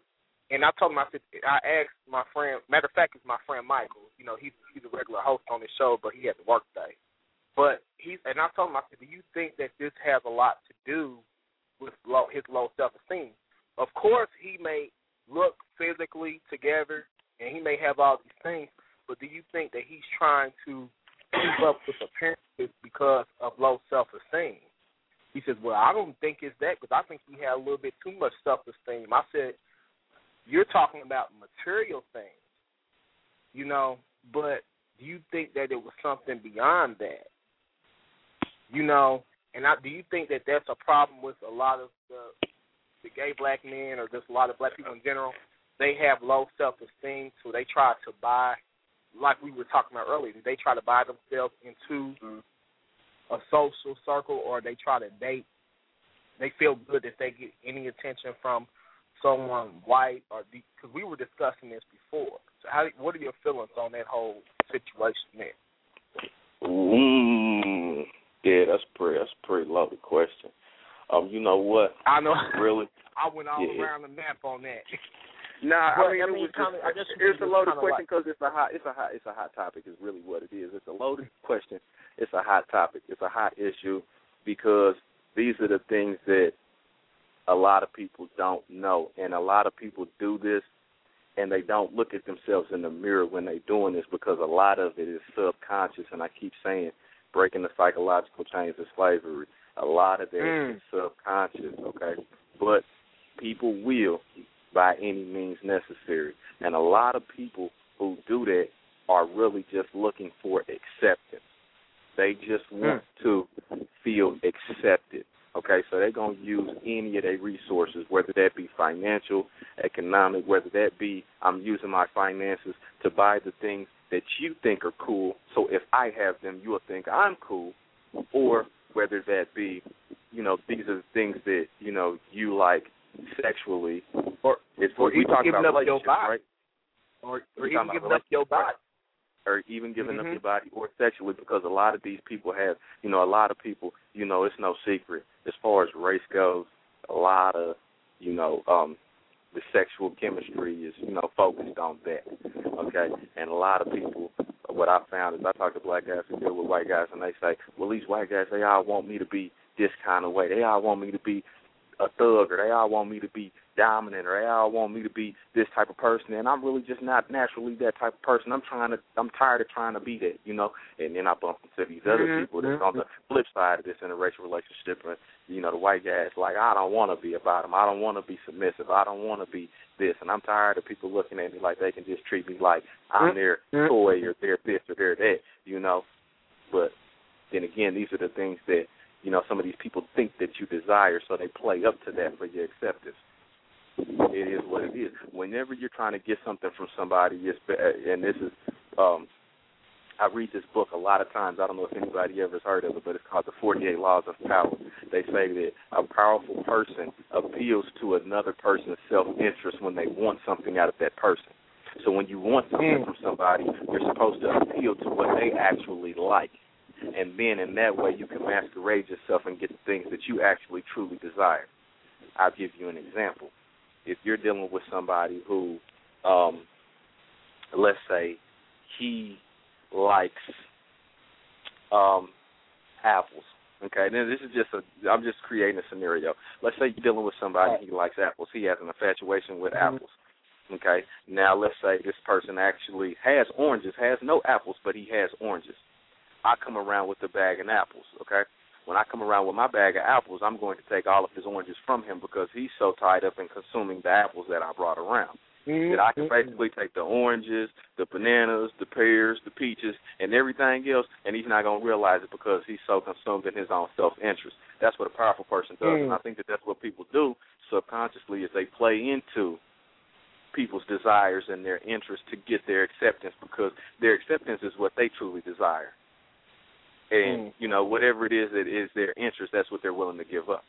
And I told him, I said, I asked my friend. Matter of fact, it's my friend Michael. You know, he's he's a regular host on the show, but he had to work today. But he's and I told him, I said, do you think that this has a lot to do with low, his low self esteem? Of course, he may look physically together, and he may have all these things. But do you think that he's trying to keep up with appearances because of low self esteem? He says, Well, I don't think it's that because I think he had a little bit too much self esteem. I said, You're talking about material things, you know, but do you think that it was something beyond that? You know, and I, do you think that that's a problem with a lot of the the gay black men or just a lot of black people in general? They have low self esteem, so they try to buy like we were talking about earlier, they try to buy themselves into a social circle or they try to date. They feel good if they get any attention from someone white or because we were discussing this before. So, how what are your feelings on that whole situation there? Mm, yeah, that's pretty. That's a pretty lovely question. Um, you know what? I know. Really? I went all Yeah. around the map on that. Nah, But, I mean, I it was kinda- just, I guess it's a loaded question because it's a hot, it's a hot, it's a hot topic. Is really what it is. It's a loaded question. It's a hot topic. It's a hot issue because these are the things that a lot of people don't know, and a lot of people do this, and they don't look at themselves in the mirror when they're doing this because a lot of it is subconscious. And I keep saying, breaking the psychological chains of slavery. A lot of that Mm. is subconscious. Okay, but people will by any means necessary. And a lot of people who do that are really just looking for acceptance. They just hmm. want to feel accepted. Okay, so they're going to use any of their resources, whether that be financial, economic, whether that be I'm using my finances to buy the things that you think are cool. So if I have them, you'll think I'm cool. Or whether that be, you know, these are the things that, you know, you like sexually. Or It's or we giving about up your body. right? or, or even giving up your relationships, right? body. or even giving up Mhm. your body or sexually because a lot of these people have you know, a lot of people, you know, it's no secret as far as race goes, a lot of, you know, um the sexual chemistry is, you know, focused on that. Okay? And a lot of people what I found is I talk to black guys who deal with white guys and they say, Well these white guys they all want me to be this kind of way. They all want me to be a thug or they all want me to be dominant or they all want me to be this type of person and I'm really just not naturally that type of person. I'm trying to I'm tired of trying to be that, you know. And then I bump into these other Mhm, people that's mhm. on the flip side of this interracial relationship and you know, the white guys like I don't want to be about them. I don't want to be submissive. I don't want to be this and I'm tired of people looking at me like they can just treat me like I'm Mhm, their mhm. toy or they're this or they're that, you know. But then again, these are the things that you know some of these people think that you desire, so they play up to that for your acceptance. It is what it is. Whenever you're trying to get something from somebody, it's, and this is, um, I read this book a lot of times. I don't know if anybody ever has heard of it, but it's called The 48 Laws of Power. They say that a powerful person appeals to another person's self-interest when they want something out of that person. So when you want something Mm. from somebody, you're supposed to appeal to what they actually like and then in that way you can masquerade yourself and get the things that you actually truly desire. I'll give you an example. If you're dealing with somebody who, um, let's say, he likes um, apples. Okay, then this is just a. I'm just creating a scenario. Let's say you're dealing with somebody he likes apples. He has an infatuation with Mhm. apples. Okay, now let's say this person actually has oranges, has no apples, but he has oranges. I come around with a bag of apples, okay? When I come around with my bag of apples, I'm going to take all of his oranges from him because he's so tied up in consuming the apples that I brought around. That I can mm-hmm. basically take the oranges, the bananas, the pears, the peaches, and everything else, and he's not going to realize it because he's so consumed in his own self-interest. That's what a powerful person does, and mm. I think that that's what people do subconsciously is they play into people's desires and their interests to get their acceptance because their acceptance is what they truly desire. And Mm. you know, whatever it is that is their interest, that's what they're willing to give up.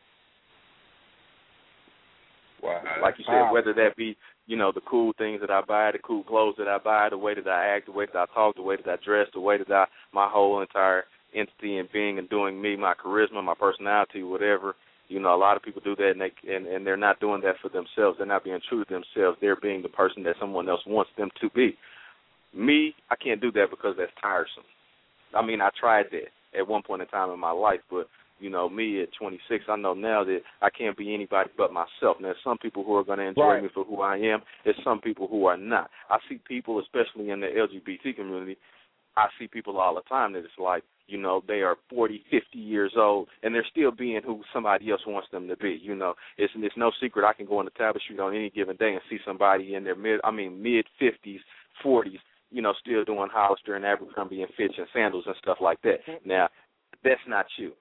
Wow. Like you said, Wow. whether that be, you know, the cool things that I buy, the cool clothes that I buy, the way that I act, the way that I talk, the way that I dress, the way that I my whole entire entity and being and doing me, my charisma, my personality, whatever. You know, a lot of people do that and they and, and they're not doing that for themselves. They're not being true to themselves. They're being the person that someone else wants them to be. Me, I can't do that because that's tiresome. I mean, I tried that at one point in time in my life, but you know, me at 26, I know now that I can't be anybody but myself. Now, there's some people who are going to enjoy Right. me for who I am. There's some people who are not. I see people, especially in the LGBT community, I see people all the time that it's like, you know, they are 40, 50 years old, and they're still being who somebody else wants them to be. You know, it's it's no secret. I can go on the Talbott Street on any given day and see somebody in their mid, I mean, mid 50s, 40s, you know, still doing Hollister and Abercrombie and Fitch and sandals and stuff like that. Now, that's not you.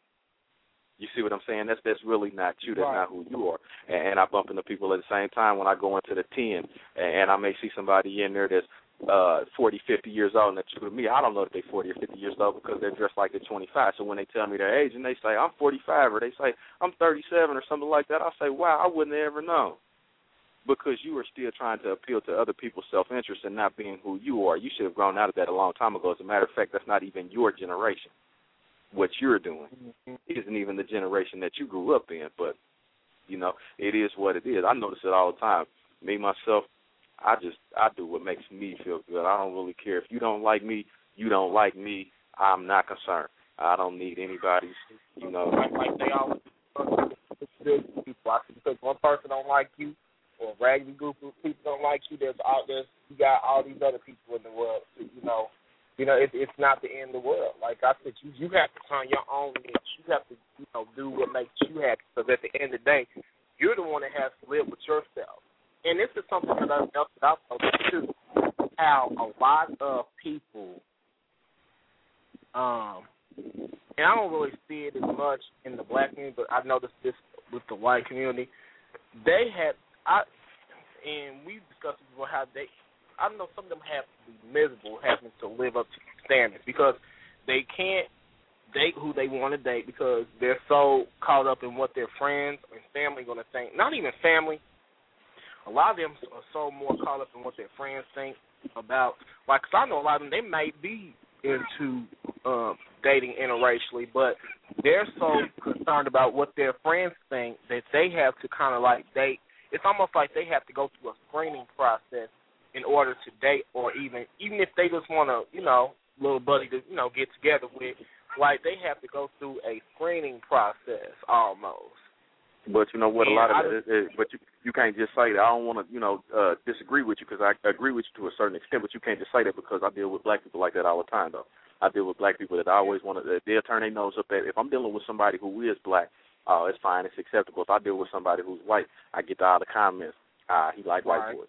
You see what I'm saying? That's that's really not you. That's Right. not who you are. And, and I bump into people at the same time when I go into the ten, and, and I may see somebody in there that's uh 40, 50 years old, and that's true to me. I don't know that they're 40 or 50 years old because they're dressed like they're 25. So when they tell me their age and they say I'm 45 or they say I'm 37 or something like that, I say, wow, I wouldn't have ever known. Because you are still trying to appeal to other people's self-interest and not being who you are. You should have grown out of that a long time ago. As a matter of fact, that's not even your generation. What you're doing mm-hmm. isn't even the generation that you grew up in. But you know, it is what it is. I notice it all the time. Me myself, I just I do what makes me feel good. I don't really care if you don't like me. You don't like me. I'm not concerned. I don't need anybody's. You know, like like they always people. Because one person don't like you or a raggedy group of people don't like you, there's all there's you got all these other people in the world. You know, you know it's it's not the end of the world. Like I said, you you have to find your own niche. You have to you know do what makes you happy. Because at the end of the day, you're the one that has to live with yourself. And this is something that I've that I've noticed too. How a lot of people um and I don't really see it as much in the black community, but I noticed this with the white community. They have I and we discussed before how they I know some of them have to be miserable having to live up to standards because they can't date who they want to date because they're so caught up in what their friends and family gonna think. Not even family. A lot of them are so more caught up in what their friends think about like, cause I know a lot of them. They may be into um, dating interracially, but they're so concerned about what their friends think that they have to kind of like date. It's almost like they have to go through a screening process in order to date, or even even if they just want to, you know, little buddy to you know get together with, like they have to go through a screening process almost. But you know what? A lot of I it, is, but you you can't just say that. I don't want to, you know, uh disagree with you because I agree with you to a certain extent. But you can't just say that because I deal with black people like that all the time, though. I deal with black people that I always want to. They'll turn their nose up at. If I'm dealing with somebody who is black, uh, it's fine, it's acceptable. If I deal with somebody who's white, I get all the comments. Uh, he like white boys.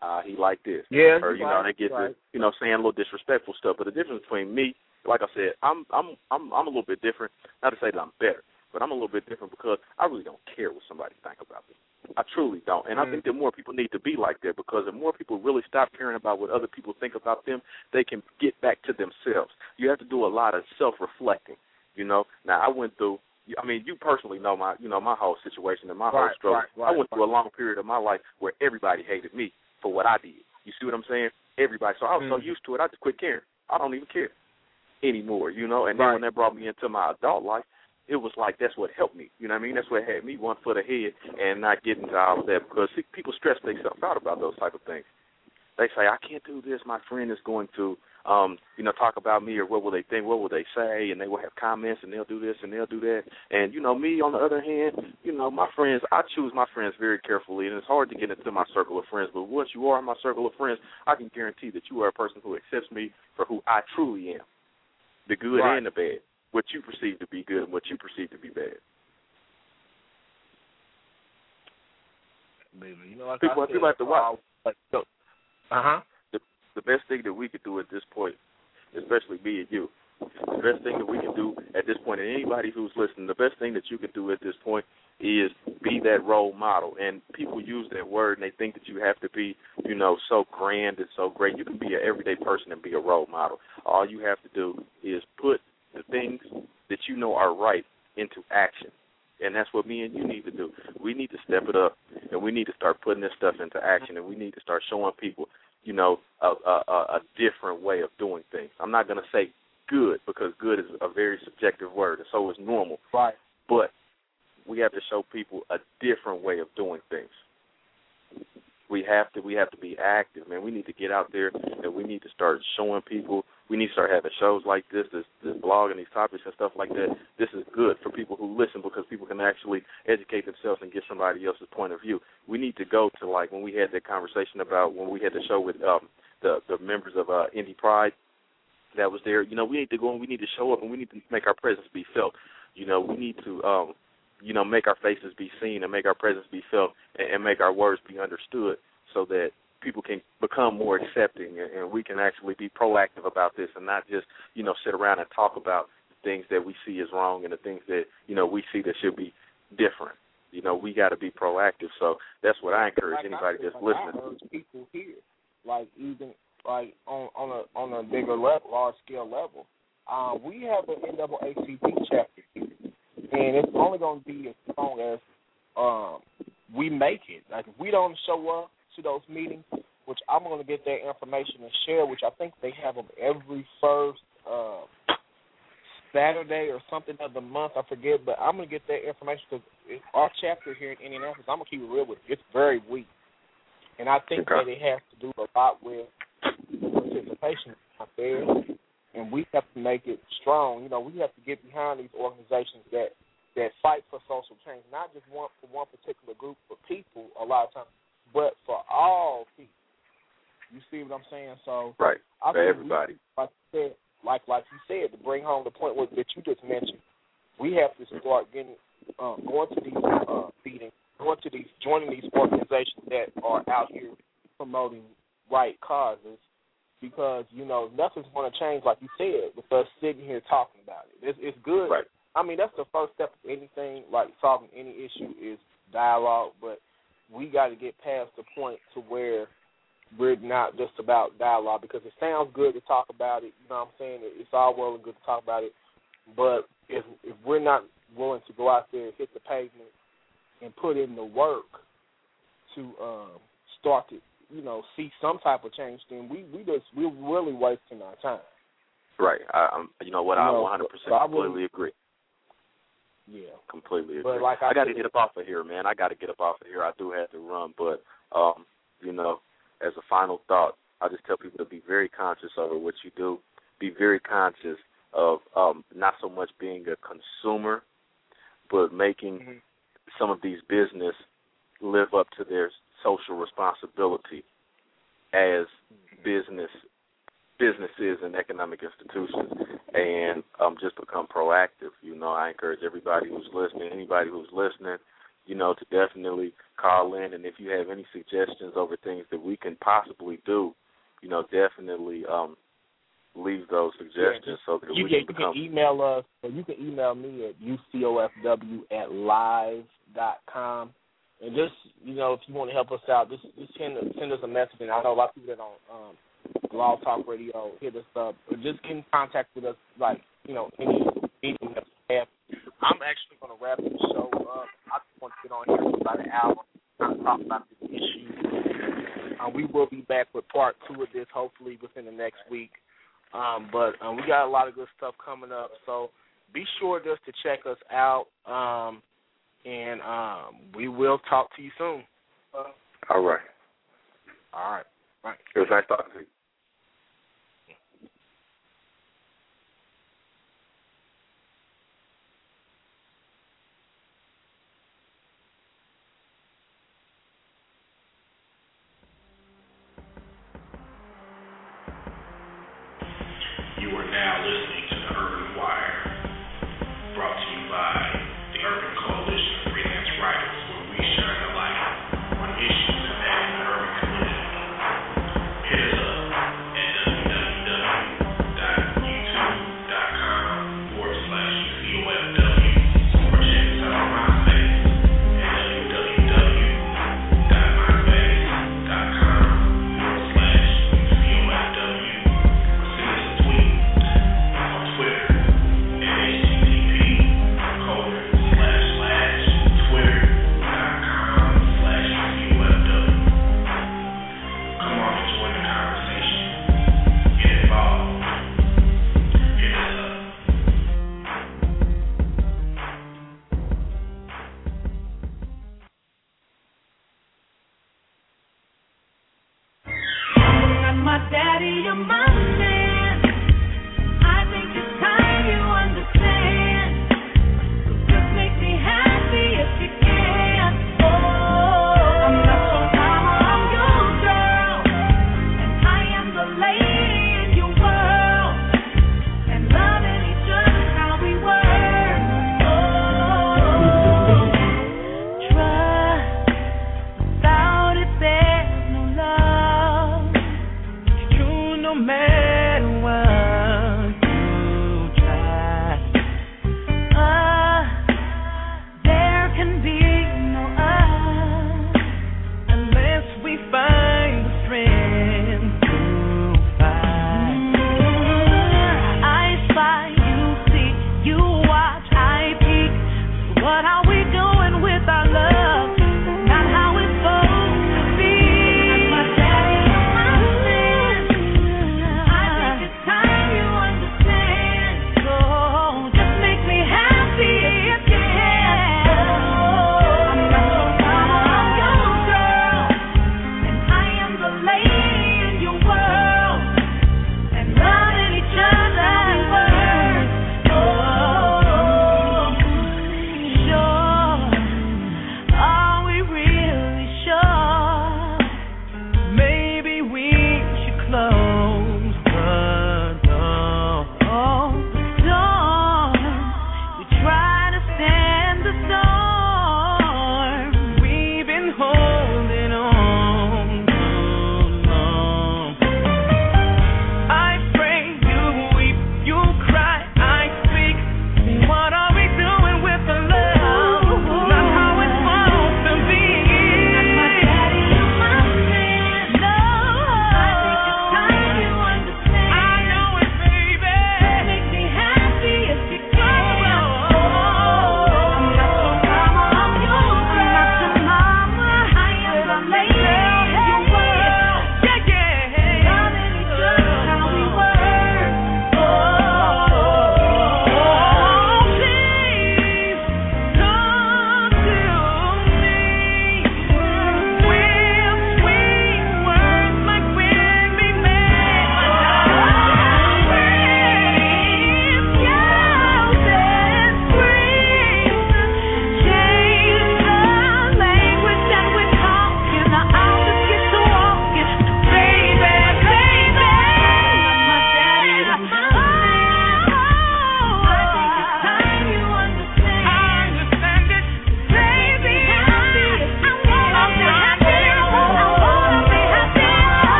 Uh, he like this. Yeah, or you know, they get right. to, you know, saying a little disrespectful stuff. But the difference between me, like I said, I'm I'm I'm I'm a little bit different. Not to say that I'm better, but I'm a little bit different because I really don't care what somebody think about me. I truly don't, and I think that more people need to be like that because if more people really stop caring about what other people think about them, they can get back to themselves. You have to do a lot of self-reflecting. You know, now I went through. I mean, you personally know my, you know, my whole situation and my whole Right, struggle. right, right, I went through a long period of my life where everybody hated me for what I did. You see what I'm saying? Everybody. So I was so Mhm. used to it, I just quit caring. I don't even care anymore. You know, and then when that brought me into my adult life, it was like that's what helped me. You know what I mean? That's what had me one foot ahead and not getting into all of that because see, people stress themselves out about those type of things. They say I can't do this. My friend is going to, um, you know, talk about me or what will they think? What will they say? And they will have comments and they'll do this and they'll do that. And you know, me on the other hand, you know, my friends, I choose my friends very carefully, and it's hard to get into my circle of friends. But once you are in my circle of friends, I can guarantee that you are a person who accepts me for who I truly am, the good Right. and the bad what you perceive to be good and what you perceive to be bad. Baby, you know, like People- I people have to watch. Uh huh. The best thing that we could do at this point, especially me and you, the best thing that we can do at this point, and anybody who's listening, the best thing that you can do at this point is be that role model. And people use that word and they think that you have to be, you know, so grand and so great. You can be an everyday person and be a role model. All you have to do is put the things that you know are right into action. And that's what me and you need to do. We need to step it up, and we need to start putting this stuff into action, and we need to start showing people, you know, a, a, a different way of doing things. I'm not going to say good because good is a very subjective word, and so is normal. Right. But we have to show people a different way of doing things. We have to we have to be active, man. We need to get out there and we need to start showing people. We need to start having shows like this, this this blog and these topics and stuff like that. This is good for people who listen because people can actually educate themselves and get somebody else's point of view. We need to go to like when we had that conversation about when we had the show with um the the members of uh Indy Pride that was there. You know, we need to go and we need to show up and we need to make our presence be felt. You know, we need to um you know, make our faces be seen and make our presence be felt and, and make our words be understood so that people can become more accepting and, and we can actually be proactive about this and not just, you know, sit around and talk about things that we see as wrong and the things that, you know, we see that should be different. You know, we got to be proactive. So that's what I encourage Like anybody I, that's like listening. I people here, like even like on on a on a bigger level, large scale level. Um, we have an NAACP chapter here, and it's only going to be as long as um, we make it. Like if we don't show up to those meetings, which I'm going to get that information and share, which I think they have them every first uh, Saturday or something of the month. I forget, but I'm going to get that information because our chapter here in Indianapolis, I'm going to keep it real with you. It's very weak. And I think Okay. that it has to do a lot with participation out there, and we have to make it strong. You know, we have to get behind these organizations that that fight for social change, not just one for one particular group of people a lot of times, but for all people. You see what I'm saying? So Right. I For everybody. We, like you said, like like you said, to bring home the point what, that you just mentioned, we have to start getting um, going to these uh, meetings, going to these, joining these organizations that are out here promoting right causes, because you know nothing's going to change, like you said, with us sitting here talking about it. It's, it's good. Right. I mean, that's the first step of anything, like solving any issue, is dialogue. But we got to get past the point to where we're not just about dialogue because it sounds good to talk about it. You know what I'm saying? It's all well and good to talk about it, but if if we're not willing to go out there and hit the pavement and put in the work to um, start to you know see some type of change, then we we just we're really wasting our time. Right. I, I'm. You know what? You I know, 100 so percent I completely agree. Yeah. Completely But agree. like I got to get up off of here, man. I got to get up off of here. I do have to run, but um, you know, as a final thought, I just tell people to be very conscious over what you do. Be very conscious of um, not so much being a consumer, but making Mhm. some of these business live up to their social responsibility as business businesses and economic institutions and um just become proactive. You know, I encourage everybody who's listening, anybody who's listening, you know, to definitely call in and if you have any suggestions over things that we can possibly do, you know, definitely um leave those suggestions so that You we can, can you can email us, or you can email me at ucofw at live dot com. And just you know, if you want to help us out, just just send send us a message. And I know a lot of people that on um, Blog Talk Radio hit us up, or just get in contact with us. Like you know, any anything that you have. I'm actually going to wrap the show up. I just want to get on here for about an hour, kind of talk about this issue. Um, we will be back with part two of this, hopefully within the next week. Um, but um, we got a lot of good stuff coming up, so be sure just to check us out. Um, and um, we will talk to you soon. All right. All right. Right. It was nice talking to you. You are now